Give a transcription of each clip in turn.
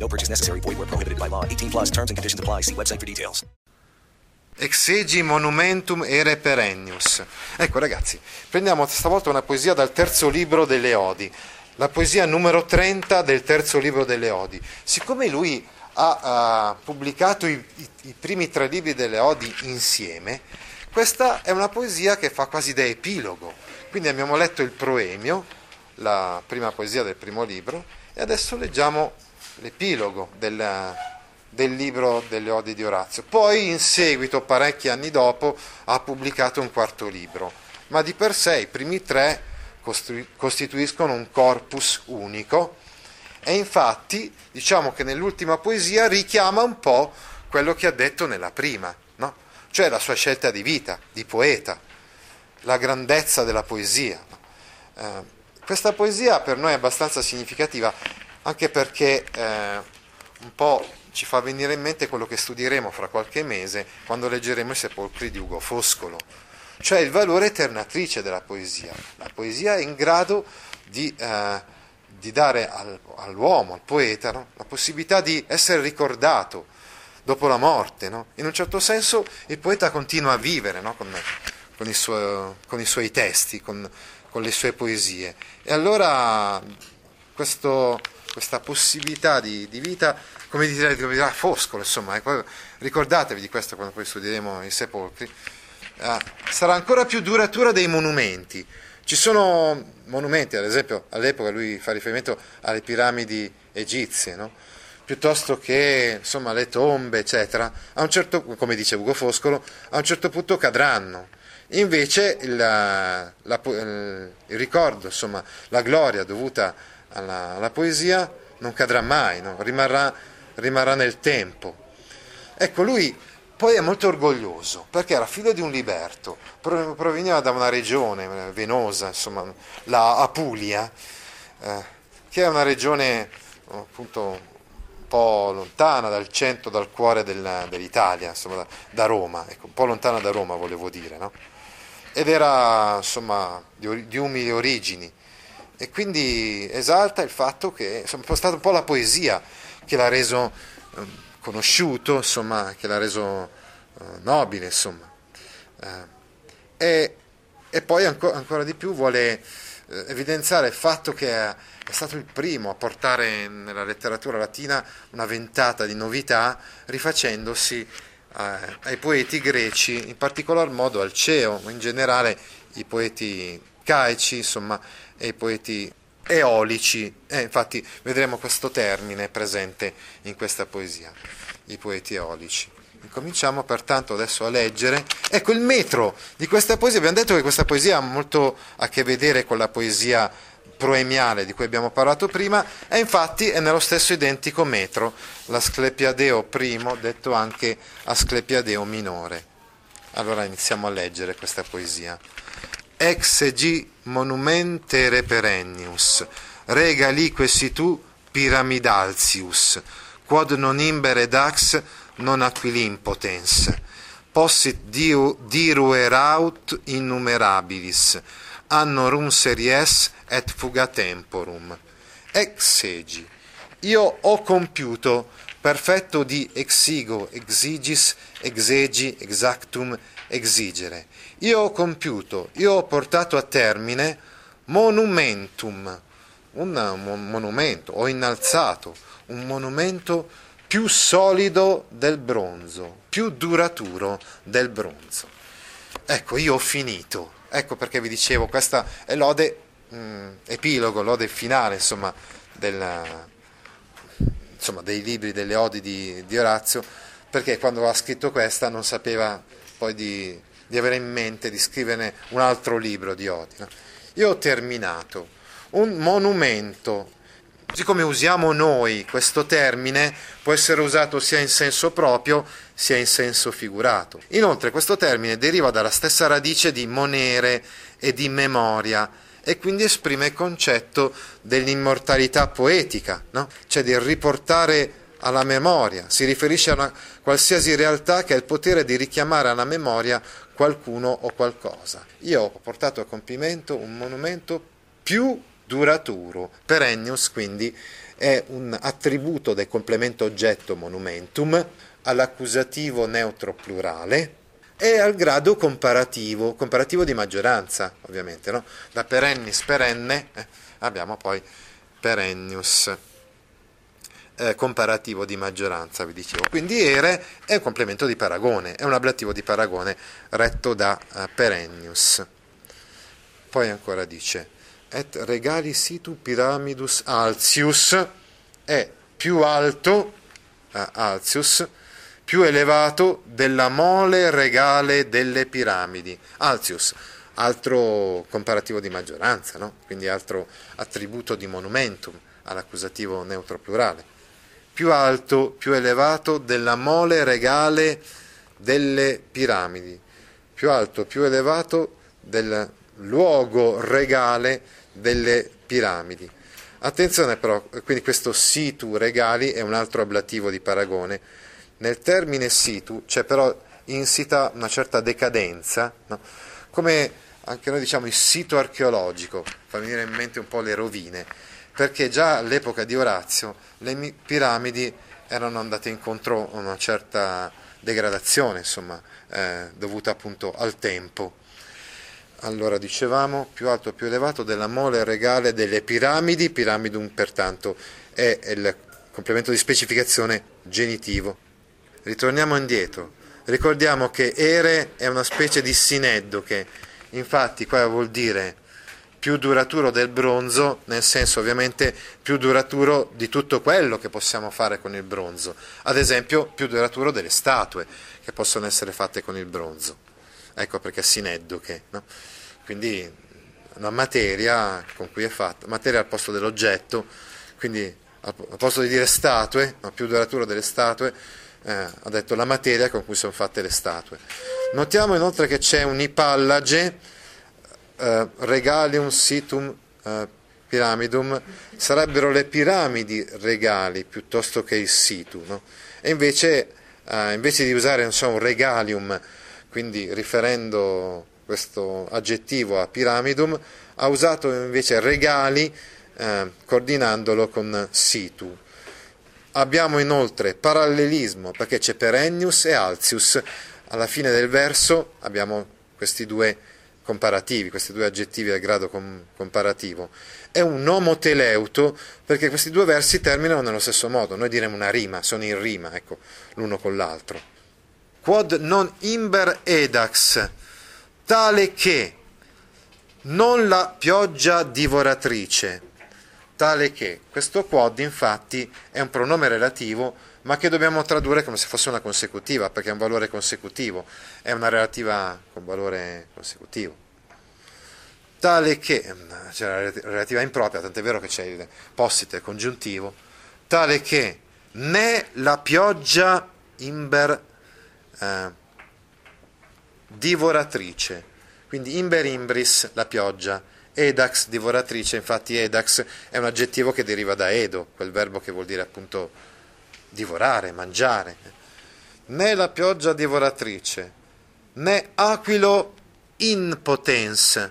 No purchase necessary. Void where prohibited by law. 18 plus terms and conditions apply. See website for details. Exegi monumentum ere perennius. Ecco ragazzi, prendiamo stavolta una poesia dal terzo libro delle Odi, la poesia numero 30 del terzo libro delle Odi. Siccome lui ha uh, pubblicato i, i, i, primi tre libri delle Odi insieme, questa è una poesia che fa quasi da epilogo. Quindi abbiamo letto il proemio, la prima poesia del primo libro, e adesso leggiamo l'epilogo del, del libro delle Odi di Orazio. Poi in seguito, parecchi anni dopo, ha pubblicato un quarto libro, ma di per sé i primi tre costituiscono un corpus unico e infatti diciamo che nell'ultima poesia richiama un po' quello che ha detto nella prima, no? cioè la sua scelta di vita, di poeta, la grandezza della poesia. Eh, questa poesia per noi è abbastanza significativa anche perché eh, un po' ci fa venire in mente quello che studieremo fra qualche mese quando leggeremo i sepolcri di Ugo Foscolo, cioè il valore eternatrice della poesia. La poesia è in grado di, eh, di dare al, all'uomo, al poeta, no? la possibilità di essere ricordato dopo la morte. No? In un certo senso il poeta continua a vivere no? con, con, suo, con, i suoi testi, con, con le sue poesie. E allora questo questa possibilità di, di vita, come dirà, come dirà Foscolo, insomma, ecco, ricordatevi di questo quando poi studieremo i sepolcri, eh, sarà ancora più duratura dei monumenti. Ci sono monumenti, ad esempio all'epoca lui fa riferimento alle piramidi egizie, no? piuttosto che insomma, le tombe, eccetera, a un certo, come dice Ugo Foscolo, a un certo punto cadranno. Invece il, la, il ricordo, insomma, la gloria dovuta alla, alla poesia non cadrà mai, no? rimarrà, rimarrà nel tempo. Ecco, lui poi è molto orgoglioso perché era figlio di un liberto, proveniva da una regione eh, venosa, insomma, la Apulia, eh, che è una regione appunto un po' lontana dal centro, dal cuore del, dell'Italia, insomma, da, da, Roma, ecco, un po' lontana da Roma volevo dire, no? ed era insomma di, di umili origini e quindi esalta il fatto che insomma, è stata un po' la poesia che l'ha reso eh, conosciuto, insomma, che l'ha reso eh, nobile, insomma. Eh, e, e, poi ancora, ancora di più vuole eh, evidenziare il fatto che è, è stato il primo a portare nella letteratura latina una ventata di novità rifacendosi eh, ai poeti greci, in particolar modo al Ceo, ma in generale i poeti arcaici, insomma, e i poeti eolici. Eh, infatti vedremo questo termine presente in questa poesia, i poeti eolici. Cominciamo pertanto adesso a leggere. Ecco il metro di questa poesia. Abbiamo detto che questa poesia ha molto a che vedere con la poesia proemiale di cui abbiamo parlato prima e infatti è nello stesso identico metro, l'Asclepiadeo primo, detto anche Asclepiadeo minore. Allora iniziamo a leggere questa poesia exegi monumente reperennius, rega lique si tu piramidaltius, quod non imbere dax non aquilimpotens, possit diu diru eraut innumerabilis, annorum series et fuga temporum. Exegi, io ho compiuto perfetto di exigo, exigis, exegi, exactum, exigere. Io ho compiuto, io ho portato a termine monumentum, un monumento, ho innalzato un monumento più solido del bronzo, più duraturo del bronzo. Ecco, io ho finito. Ecco perché vi dicevo, questa è l'ode mh, mm, epilogo, l'ode finale, insomma, del, insomma, dei libri, delle odi di, di Orazio, perché quando ha scritto questa non sapeva poi di, di avere in mente di scrivere un altro libro di odi. No? Io ho terminato un monumento Così come usiamo noi questo termine, può essere usato sia in senso proprio sia in senso figurato. Inoltre questo termine deriva dalla stessa radice di monere e di memoria e quindi esprime il concetto dell'immortalità poetica, no? cioè di riportare alla memoria, si riferisce a una qualsiasi realtà che ha il potere di richiamare alla memoria qualcuno o qualcosa. Io ho portato a compimento un monumento più duraturo, perennius quindi è un attributo del complemento oggetto monumentum all'accusativo neutro plurale e al grado comparativo, comparativo di maggioranza ovviamente, no? da perennis perenne eh, abbiamo poi perennius eh, comparativo di maggioranza, vi dicevo. Quindi ere è un complemento di paragone, è un ablativo di paragone retto da uh, perennius. Poi ancora dice, et regali situ pyramidus altius è più alto, uh, altius, più elevato della mole regale delle piramidi. Altius, altro comparativo di maggioranza, no? quindi altro attributo di monumentum all'accusativo neutro plurale più alto, più elevato della mole regale delle piramidi, più alto, più elevato del luogo regale delle piramidi. Attenzione però, quindi questo situ regali è un altro ablativo di paragone. Nel termine situ c'è però insita una certa decadenza, no? come anche noi diciamo il sito archeologico, fa venire in mente un po' le rovine perché già all'epoca di Orazio le piramidi erano andate incontro a una certa degradazione, insomma, eh, dovuta appunto al tempo. Allora dicevamo, più alto, più elevato della mole regale delle piramidi, piramidum pertanto è il complemento di specificazione genitivo. Ritorniamo indietro, ricordiamo che ere è una specie di sineddo che infatti qua vuol dire più duraturo del bronzo, nel senso ovviamente più duraturo di tutto quello che possiamo fare con il bronzo, ad esempio più duraturo delle statue che possono essere fatte con il bronzo. Ecco perché sineddoche, no? quindi la materia con cui è fatta, materia al posto dell'oggetto, quindi al posto di dire statue, no, più duraturo delle statue, eh, ha detto la materia con cui sono fatte le statue. Notiamo inoltre che c'è un'ipallage eh, regalium situm eh, piramidum sarebbero le piramidi regali piuttosto che il situ, no? e invece, eh, invece di usare so, un regalium, quindi riferendo questo aggettivo a piramidum, ha usato invece regali eh, coordinandolo con situ. Abbiamo inoltre parallelismo perché c'è perennius e altius. Alla fine del verso abbiamo questi due comparativi, questi due aggettivi al grado com- comparativo, è un omoteleuto perché questi due versi terminano nello stesso modo, noi diremo una rima, sono in rima, ecco, l'uno con l'altro. Quod non imber edax, tale che non la pioggia divoratrice, tale che questo quod infatti è un pronome relativo ma che dobbiamo tradurre come se fosse una consecutiva, perché è un valore consecutivo, è una relativa con valore consecutivo. Tale che, c'è la relativa impropria, tant'è vero che c'è il possite congiuntivo, tale che né la pioggia imber eh, divoratrice, quindi imber imbris la pioggia, edax divoratrice, infatti edax è un aggettivo che deriva da edo, quel verbo che vuol dire appunto divorare, mangiare, né la pioggia divoratrice, né aquilo in potens,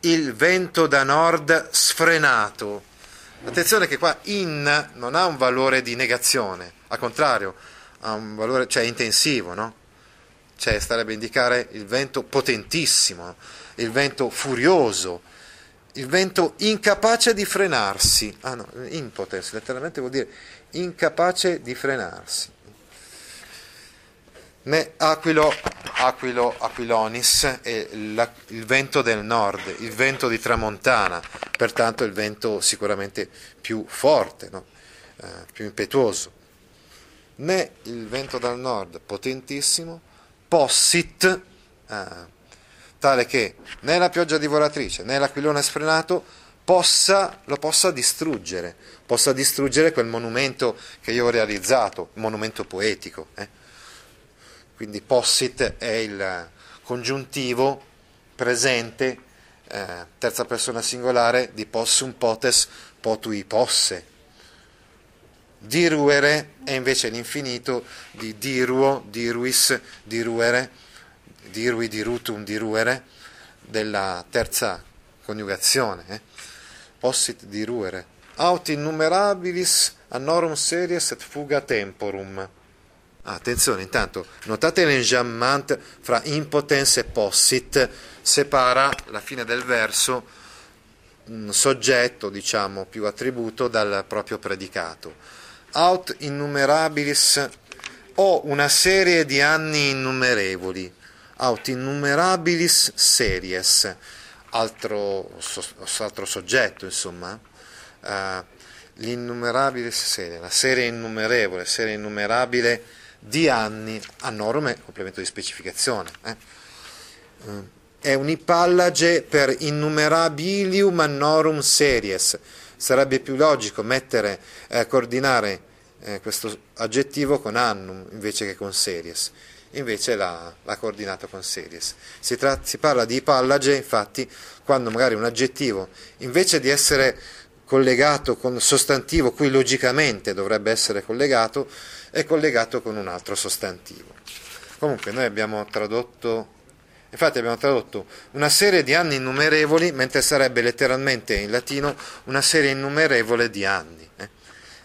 il vento da nord sfrenato. Attenzione che qua in non ha un valore di negazione, al contrario, ha un valore, cioè intensivo, no? Cioè starebbe a indicare il vento potentissimo, il vento furioso, il vento incapace di frenarsi. Ah no, impotens, letteralmente vuol dire incapace di frenarsi. Ne Aquilo, Aquilo Aquilonis è la, il vento del nord, il vento di tramontana, pertanto il vento sicuramente più forte, no? eh, più impetuoso. Né il vento dal nord potentissimo, possit, eh, tale che né la pioggia divoratrice né l'aquilone sfrenato possa, lo possa distruggere, possa distruggere quel monumento che io ho realizzato, un monumento poetico. Eh? Quindi possit è il congiuntivo presente, eh, terza persona singolare, di possum potes potui posse. Diruere è invece l'infinito di diruo, diruis, diruere, dirui, dirutum, diruere, della terza coniugazione. Eh? Possit diruere. Aut innumerabilis annorum series et fuga temporum. Ah, attenzione, intanto, notate l'enjambment fra impotens e possit, separa la fine del verso un soggetto, diciamo, più attributo dal proprio predicato. Aut innumerabilis ho una serie di anni innumerevoli, aut innumerabilis series, altro, altro soggetto, insomma, uh, l'innumerabile serie, la serie innumerevole, serie innumerabile di anni a norme, complemento di specificazione. Eh? Uh, è un'ipallage per innumerabilium annorum series. Sarebbe più logico mettere, eh, coordinare eh, questo aggettivo con annum invece che con series. Invece l'ha, l'ha coordinato con series. Si, tra, si parla di ipallage, infatti, quando magari un aggettivo, invece di essere collegato con sostantivo, cui logicamente dovrebbe essere collegato, è collegato con un altro sostantivo. Comunque noi abbiamo tradotto Infatti abbiamo tradotto una serie di anni innumerevoli, mentre sarebbe letteralmente in latino una serie innumerevole di anni. Eh?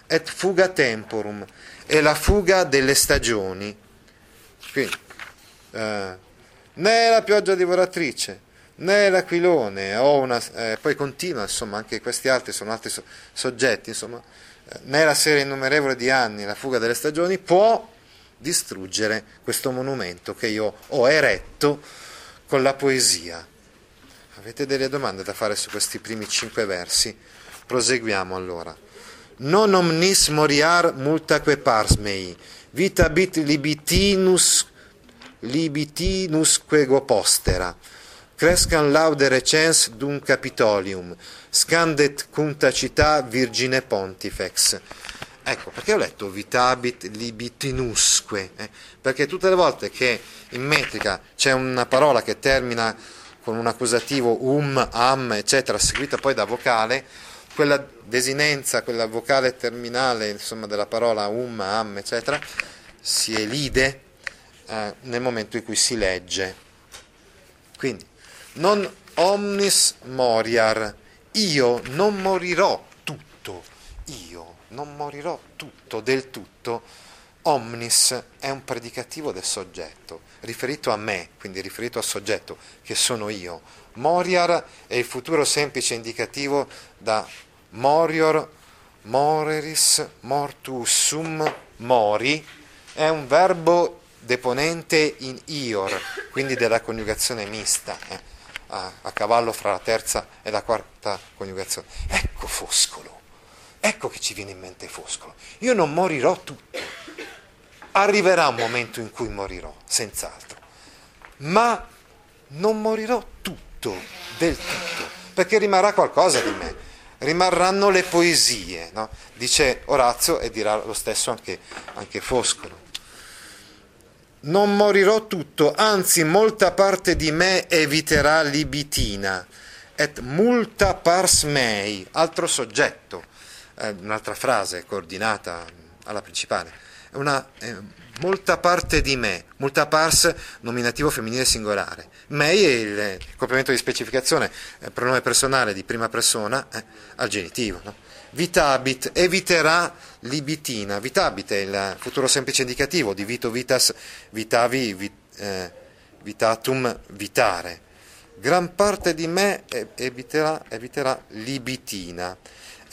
Et fuga temporum, è la fuga delle stagioni. Quindi, eh, né la pioggia divoratrice, né l'aquilone, una, eh, poi continua, insomma, anche questi altri sono altri so- soggetti, insomma, eh, né la serie innumerevole di anni, la fuga delle stagioni, può distruggere questo monumento che io ho eretto con la poesia. Avete delle domande da fare su questi primi cinque versi? Proseguiamo allora. Non omnis moriar multaque parsmei, vita bit libitinus, libitinus quego postera, crescan laude recens dum capitolium, scandet cunta città virgine pontifex. Ecco, perché ho letto vitabit libitinusque? Eh? Perché tutte le volte che in metrica c'è una parola che termina con un accusativo um, am, eccetera, seguita poi da vocale, quella desinenza, quella vocale terminale insomma, della parola um, am, eccetera, si elide eh, nel momento in cui si legge. Quindi, non omnis moriar, io non morirò tutto, io non morirò tutto, del tutto, omnis è un predicativo del soggetto, riferito a me, quindi riferito al soggetto, che sono io. Moriar è il futuro semplice indicativo da morior, moreris, mortus sum, mori, è un verbo deponente in ior, quindi della coniugazione mista, eh, a, a cavallo fra la terza e la quarta coniugazione. Ecco Foscolo Ecco che ci viene in mente Foscolo. Io non morirò tutto. Arriverà un momento in cui morirò, senz'altro. Ma non morirò tutto, del tutto, perché rimarrà qualcosa di me. Rimarranno le poesie, no? dice Orazio e dirà lo stesso anche, anche Foscolo. Non morirò tutto, anzi molta parte di me eviterà libitina, et multa pars mei, altro soggetto eh, un'altra frase coordinata alla principale, una, eh, molta parte di me, multa pars nominativo femminile singolare, mei è il complemento di specificazione, eh, pronome personale di prima persona eh, al genitivo. No? Vitabit eviterà libitina, vitabit è il futuro semplice indicativo di vito vitas vitavi vit, eh, vitatum vitare. Gran parte di me eviterà, eviterà libitina.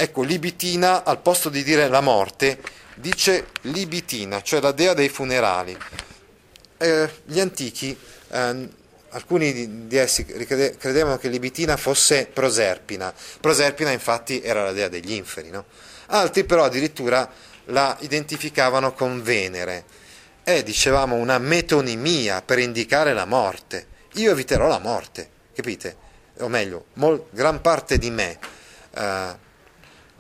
Ecco, libitina, al posto di dire la morte, dice libitina, cioè la dea dei funerali. Eh, gli antichi, eh, alcuni di, essi credevano che libitina fosse Proserpina. Proserpina infatti era la dea degli inferi, no? Altri però addirittura la identificavano con Venere. È, dicevamo, una metonimia per indicare la morte. Io eviterò la morte, capite? O meglio, mol, gran parte di me eh,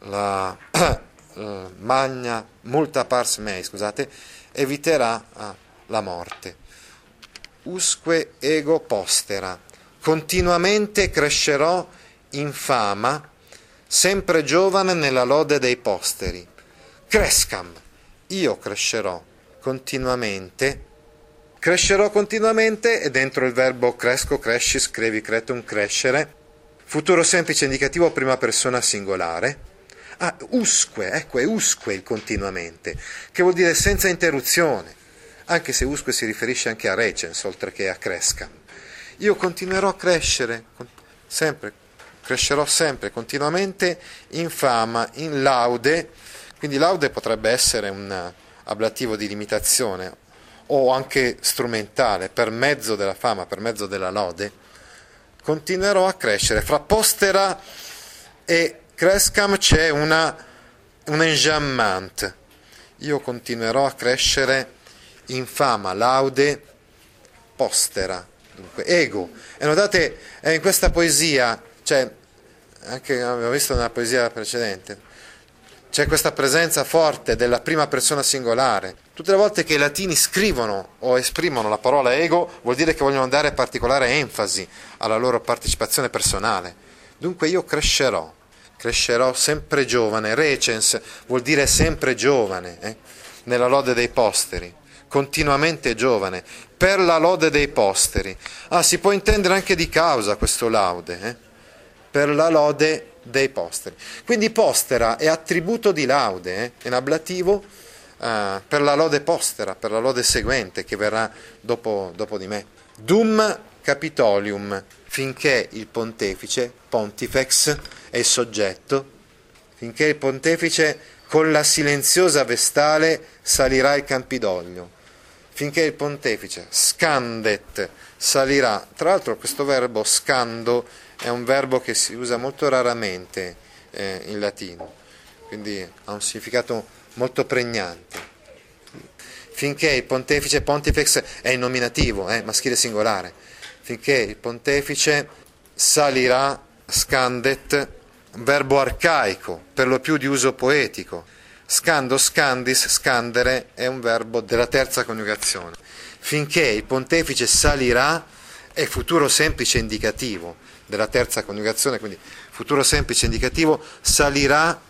la eh, magna multa pars mei, scusate, eviterà eh, la morte. Usque ego postera, continuamente crescerò in fama, sempre giovane nella lode dei posteri. Crescam, io crescerò continuamente, crescerò continuamente e dentro il verbo cresco, cresci, scrivi, cretum, crescere, futuro semplice indicativo prima persona singolare. Ah, usque, ecco, è usque il continuamente, che vuol dire senza interruzione, anche se usque si riferisce anche a recens, oltre che a crescam. Io continuerò a crescere, sempre, crescerò sempre, continuamente, in fama, in laude, quindi laude potrebbe essere un ablativo di limitazione o anche strumentale, per mezzo della fama, per mezzo della lode, continuerò a crescere. Fra postera e Crescam c'è una, un enjambment. Io continuerò a crescere in fama, laude, postera, dunque ego. E notate, è in questa poesia, cioè, anche avevo visto nella poesia precedente, c'è questa presenza forte della prima persona singolare. Tutte le volte che i latini scrivono o esprimono la parola ego, vuol dire che vogliono dare particolare enfasi alla loro partecipazione personale. Dunque io crescerò crescerò sempre giovane, recens vuol dire sempre giovane, eh? nella lode dei posteri, continuamente giovane, per la lode dei posteri. Ah, si può intendere anche di causa questo laude, eh? per la lode dei posteri. Quindi postera è attributo di laude, eh? è un ablativo eh, per la lode postera, per la lode seguente che verrà dopo, dopo di me. Dum capitolium, finché il pontefice, pontifex, è soggetto, finché il pontefice con la silenziosa vestale salirà il Campidoglio, finché il pontefice scandet salirà. Tra l'altro questo verbo scando è un verbo che si usa molto raramente eh, in latino, quindi ha un significato molto pregnante. Finché il pontefice, pontifex è il nominativo, eh, maschile singolare, finché il pontefice salirà, scandet, verbo arcaico, per lo più di uso poetico. Scando, scandis, scandere è un verbo della terza coniugazione. Finché il pontefice salirà è futuro semplice indicativo della terza coniugazione, quindi futuro semplice indicativo salirà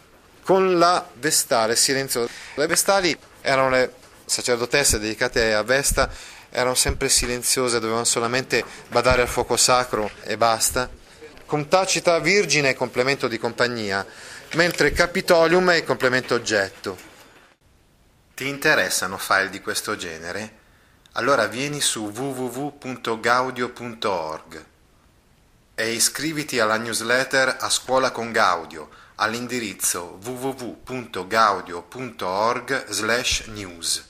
con la vestale silenziosa. Le vestali erano le sacerdotesse dedicate a Vesta, erano sempre silenziose, dovevano solamente badare al fuoco sacro e basta con tacita virgine è complemento di compagnia, mentre capitolium è complemento oggetto. Ti interessano file di questo genere? Allora vieni su www.gaudio.org e iscriviti alla newsletter A Scuola con Gaudio all'indirizzo www.gaudio.org/news.